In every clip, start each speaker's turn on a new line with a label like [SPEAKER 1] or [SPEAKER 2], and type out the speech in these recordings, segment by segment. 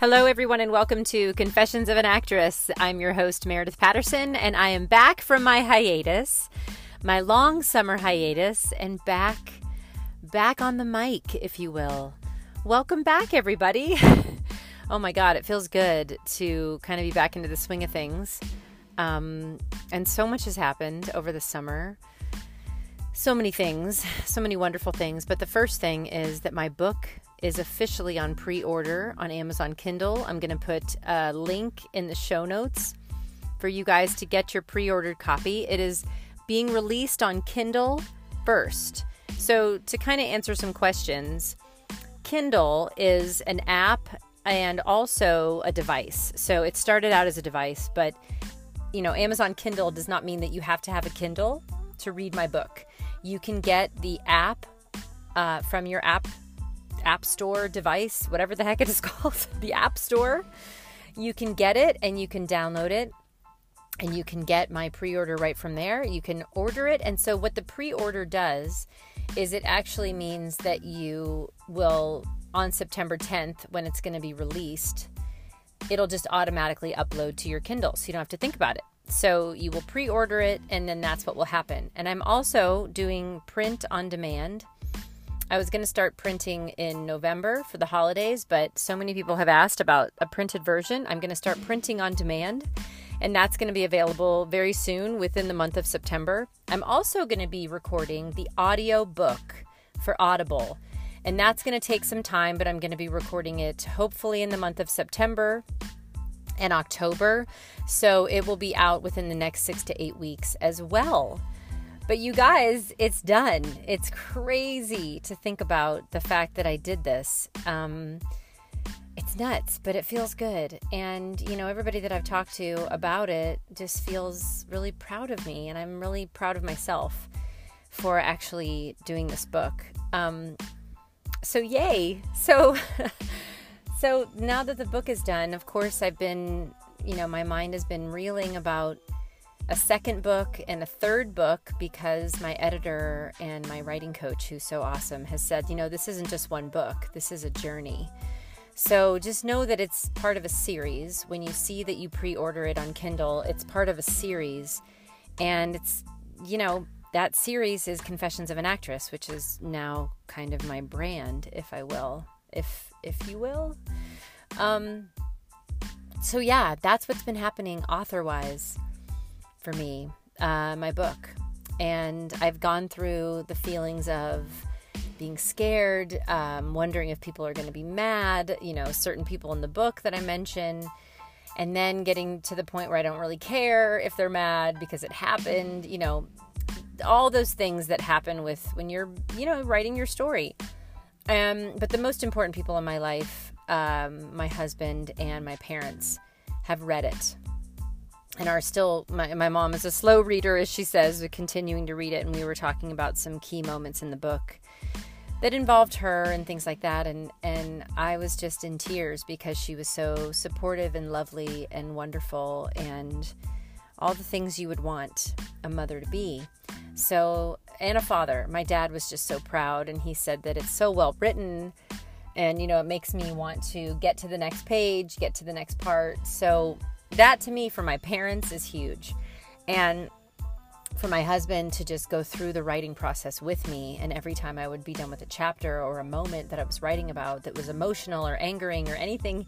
[SPEAKER 1] Hello, everyone, and welcome to Confessions of an Actress. I'm your host, Meredith Patterson, and I am back from my hiatus, my long summer hiatus, and back, back on the mic, if you will. Welcome back, everybody. oh my God, it feels good to kind of be back into the swing of things. Um, and so much has happened over the summer. So many things, so many wonderful things. But the first thing is that my book is officially on pre order on Amazon Kindle. I'm going to put a link in the show notes for you guys to get your pre ordered copy. It is being released on Kindle first. So, to kind of answer some questions, Kindle is an app and also a device. So, it started out as a device, but you know, Amazon Kindle does not mean that you have to have a Kindle to read my book. You can get the app uh, from your app App Store device, whatever the heck it is called, the App Store. You can get it and you can download it and you can get my pre order right from there. You can order it. And so, what the pre order does is it actually means that you will, on September 10th, when it's going to be released, it'll just automatically upload to your Kindle. So, you don't have to think about it. So, you will pre order it, and then that's what will happen. And I'm also doing print on demand I was going to start printing in November for the holidays, but so many people have asked about a printed version. I'm going to start printing on demand, and that's going to be available very soon within the month of September. I'm also going to be recording the audio book for Audible, and that's going to take some time, but I'm going to be recording it hopefully in the month of September and October. So it will be out within the next six to eight weeks as well. But you guys, it's done. It's crazy to think about the fact that I did this. Um, it's nuts, but it feels good. And, you know, everybody that I've talked to about it just feels really proud of me. And I'm really proud of myself for actually doing this book. Um, so, yay. So, so now that the book is done, of course, I've been, you know, my mind has been reeling about a second book and a third book because my editor and my writing coach, who's so awesome, has said, you know, this isn't just one book, this is a journey. So just know that it's part of a series. When you see that you pre order it on Kindle, it's part of a series. And it's, you know, that series is Confessions of an Actress, which is now kind of my brand, if I will, if if you will. Um, so yeah, that's what's been happening author wise for me, uh, my book. And I've gone through the feelings of being scared, um, wondering if people are going to be mad, you know, certain people in the book that I mention, and then getting to the point where I don't really care if they're mad because it happened, you know, all those things that happen with when you're, you know, writing your story. Um, but the most important people in my life, um, my husband and my parents, have read it and are still my, my mom is a slow reader as she says but continuing to read it and we were talking about some key moments in the book that involved her and things like that and and I was just in tears because she was so supportive and lovely and wonderful and all the things you would want a mother to be. So and a father. My dad was just so proud and he said that it's so well written and you know it makes me want to get to the next page get to the next part. So that to me for my parents is huge. And for my husband to just go through the writing process with me and every time I would be done with a chapter or a moment that I was writing about that was emotional or angering or anything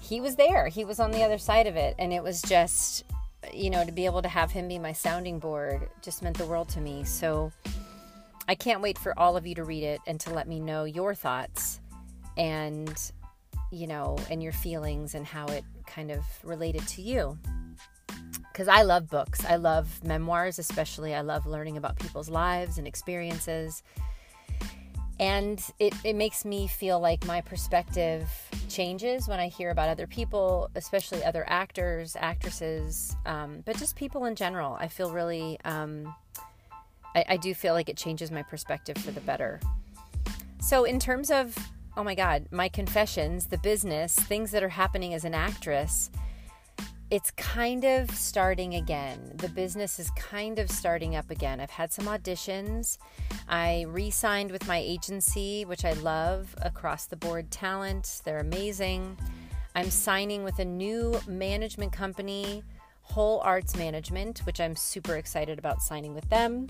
[SPEAKER 1] he was there. He was on the other side of it. And it was just you know to be able to have him be my sounding board just meant the world to me. So I can't wait for all of you to read it and to let me know your thoughts and you know and your feelings and how it kind of related to you. Because I love books. I love memoirs, especially. I love learning about people's lives and experiences. And it, it makes me feel like my perspective changes when I hear about other people, especially other actors, actresses, um, but just people in general. I feel really, um, I, I do feel like it changes my perspective for the better. So, in terms of oh my God, my confessions, the business, things that are happening as an actress, it's kind of starting again. The business is kind of starting up again. I've had some auditions. I re signed with my agency, which I love, across the board talent. They're amazing. I'm signing with a new management company, Whole Arts Management, which I'm super excited about signing with them.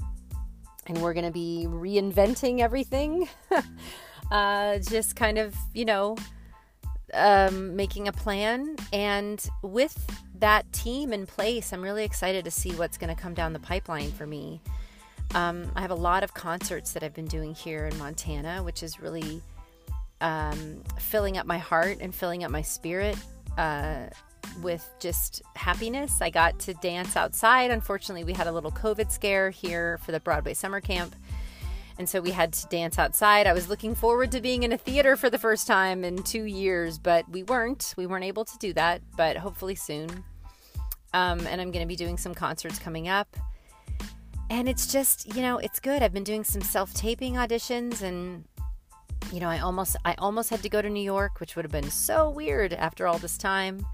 [SPEAKER 1] And we're going to be reinventing everything. uh, just kind of, you know, um, making a plan. And with that team in place, I'm really excited to see what's going to come down the pipeline for me. Um, I have a lot of concerts that I've been doing here in Montana, which is really um, filling up my heart and filling up my spirit uh, with just happiness. I got to dance outside. Unfortunately, we had a little COVID scare here for the Broadway summer camp. And so we had to dance outside. I was looking forward to being in a theater for the first time in two years, but we weren't. We weren't able to do that, but hopefully soon. Um, and I'm going to be doing some concerts coming up. And it's just, you know, it's good. I've been doing some self taping auditions and you know, I almost I almost had to go to New York, which would have been so weird after all this time.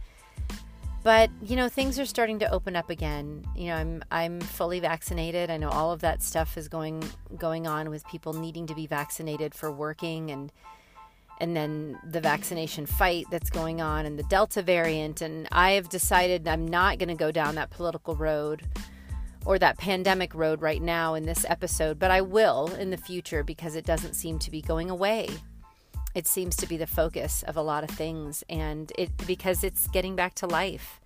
[SPEAKER 1] But, you know, things are starting to open up again. You know, I'm I'm fully vaccinated. I know all of that stuff is going going on with people needing to be vaccinated for working and and then the vaccination fight that's going on and the Delta variant and I have decided I'm not going to go down that political road or that pandemic road right now in this episode, but I will in the future because it doesn't seem to be going away. It seems to be the focus of a lot of things, and it because it's getting back to life.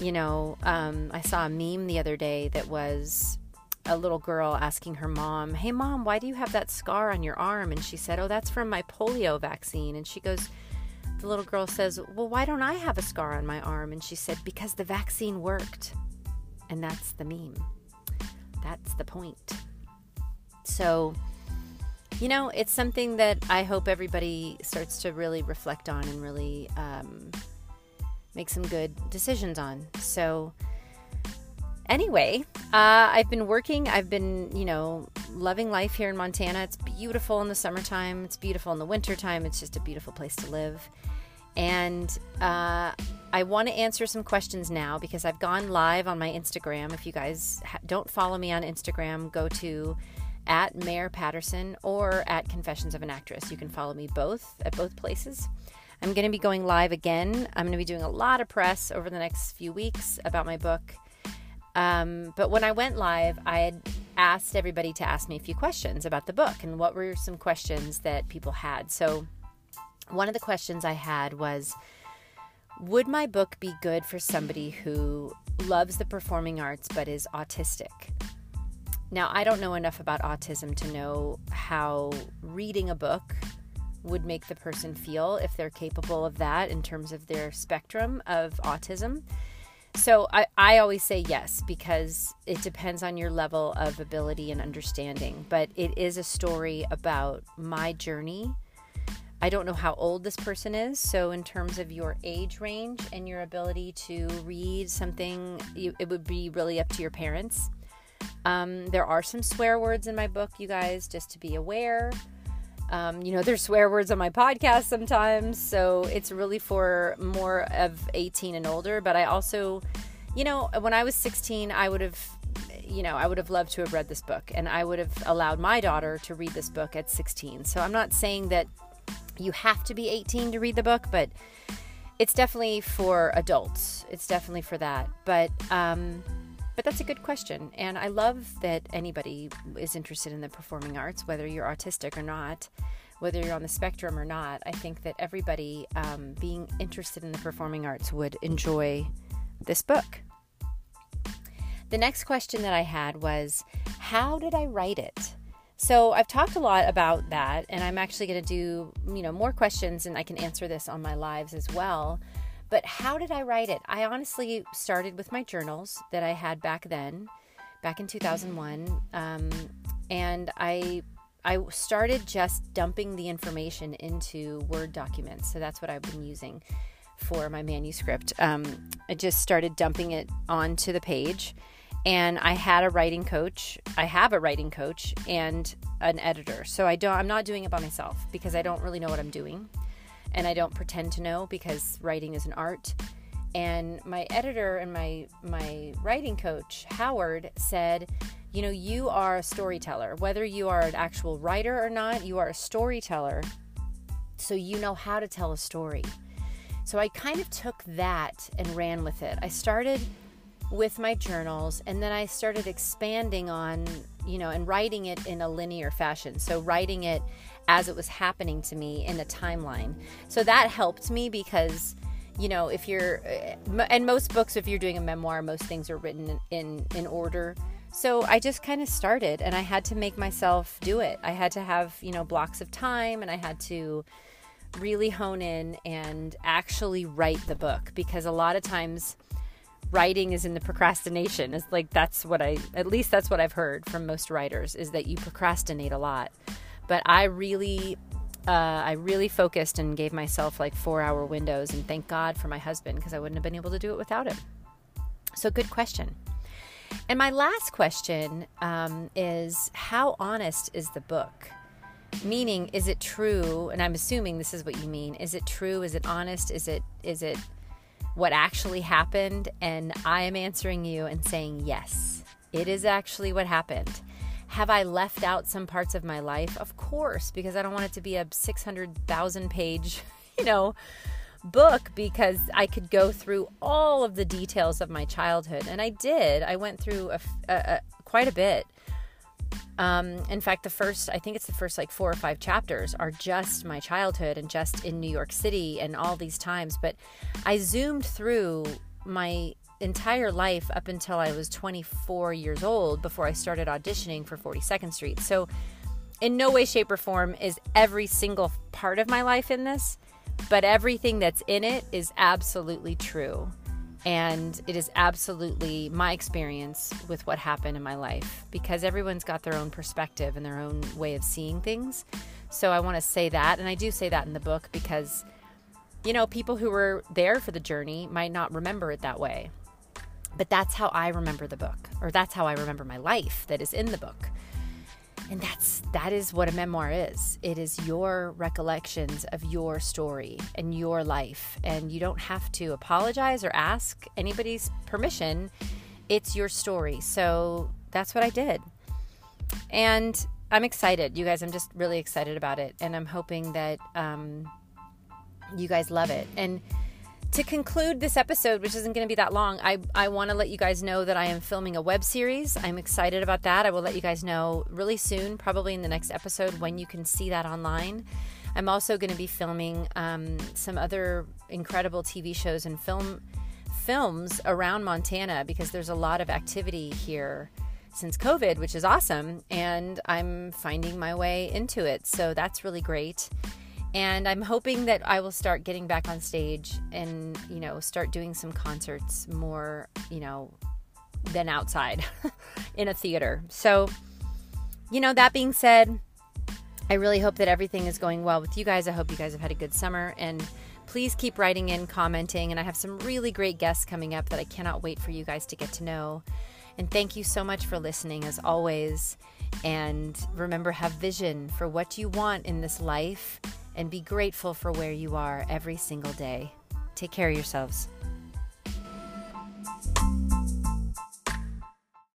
[SPEAKER 1] You know, um, I saw a meme the other day that was a little girl asking her mom, Hey, mom, why do you have that scar on your arm? And she said, Oh, that's from my polio vaccine. And she goes, The little girl says, Well, why don't I have a scar on my arm? And she said, Because the vaccine worked. And that's the meme. That's the point. So, you know, it's something that I hope everybody starts to really reflect on and really um, make some good decisions on. So, anyway, uh, I've been working. I've been, you know, loving life here in Montana. It's beautiful in the summertime, it's beautiful in the wintertime. It's just a beautiful place to live. And uh, I want to answer some questions now because I've gone live on my Instagram. If you guys ha- don't follow me on Instagram, go to at Mayor Patterson or at Confessions of an Actress. You can follow me both at both places. I'm going to be going live again. I'm going to be doing a lot of press over the next few weeks about my book. Um, but when I went live, I had asked everybody to ask me a few questions about the book and what were some questions that people had. So one of the questions I had was Would my book be good for somebody who loves the performing arts but is autistic? Now, I don't know enough about autism to know how reading a book would make the person feel if they're capable of that in terms of their spectrum of autism. So I, I always say yes because it depends on your level of ability and understanding. But it is a story about my journey I don't know how old this person is. So, in terms of your age range and your ability to read something, you, it would be really up to your parents. Um, there are some swear words in my book, you guys, just to be aware. Um, you know, there's swear words on my podcast sometimes. So, it's really for more of 18 and older. But I also, you know, when I was 16, I would have you know, I would have loved to have read this book and I would have allowed my daughter to read this book at 16. So I'm not saying that you have to be 18 to read the book, but it's definitely for adults. It's definitely for that. But um, but that's a good question, and I love that anybody is interested in the performing arts, whether you're autistic or not, whether you're on the spectrum or not. I think that everybody um, being interested in the performing arts would enjoy this book. The next question that I had was, how did I write it? So I've talked a lot about that, and I'm actually going to do you know more questions, and I can answer this on my lives as well. But how did I write it? I honestly started with my journals that I had back then, back in 2001, um, and I I started just dumping the information into Word documents. So that's what I've been using for my manuscript. Um, I just started dumping it onto the page and I had a writing coach. I have a writing coach and an editor. So I don't I'm not doing it by myself because I don't really know what I'm doing and I don't pretend to know because writing is an art. And my editor and my my writing coach Howard said, "You know, you are a storyteller. Whether you are an actual writer or not, you are a storyteller. So you know how to tell a story." So I kind of took that and ran with it. I started with my journals and then I started expanding on, you know, and writing it in a linear fashion. So writing it as it was happening to me in a timeline. So that helped me because you know, if you're eh, and most books if you're doing a memoir, most things are written in in, in order. So I just kind of started and I had to make myself do it. I had to have, you know, blocks of time and I had to really hone in and actually write the book because a lot of times writing is in the procrastination. Is like that's what I at least that's what I've heard from most writers is that you procrastinate a lot. But I really uh, I really focused and gave myself like four hour windows, and thank God for my husband because I wouldn't have been able to do it without him. So, good question. And my last question um, is How honest is the book? Meaning, is it true? And I'm assuming this is what you mean. Is it true? Is it honest? Is it is it what actually happened? And I am answering you and saying yes. It is actually what happened. Have I left out some parts of my life? Of course, because I don't want it to be a 600,000 page, you know, book because I could go through all of the details of my childhood. And I did. I went through a, a, a, quite a bit. Um, in fact, the first, I think it's the first like four or five chapters are just my childhood and just in New York City and all these times. But I zoomed through my entire life up until I was 24 years old before I started auditioning for 42nd Street. So, in no way, shape, or form is every single part of my life in this, but everything that's in it is absolutely true. And it is absolutely my experience with what happened in my life because everyone's got their own perspective and their own way of seeing things. So I want to say that. And I do say that in the book because, you know, people who were there for the journey might not remember it that way. But that's how I remember the book, or that's how I remember my life that is in the book. And that's that is what a memoir is. It is your recollections of your story and your life. And you don't have to apologize or ask anybody's permission. It's your story. So that's what I did. And I'm excited, you guys. I'm just really excited about it. And I'm hoping that um, you guys love it. And to conclude this episode, which isn't going to be that long, I, I want to let you guys know that I am filming a web series. I'm excited about that. I will let you guys know really soon, probably in the next episode, when you can see that online. I'm also going to be filming um, some other incredible TV shows and film films around Montana because there's a lot of activity here since COVID, which is awesome, and I'm finding my way into it. So that's really great and I'm hoping that I will start getting back on stage and you know start doing some concerts more you know than outside in a theater. So you know that being said, I really hope that everything is going well with you guys. I hope you guys have had a good summer and please keep writing in, commenting, and I have some really great guests coming up that I cannot wait for you guys to get to know. And thank you so much for listening as always. And remember, have vision for what you want in this life and be grateful for where you are every single day. Take care of yourselves.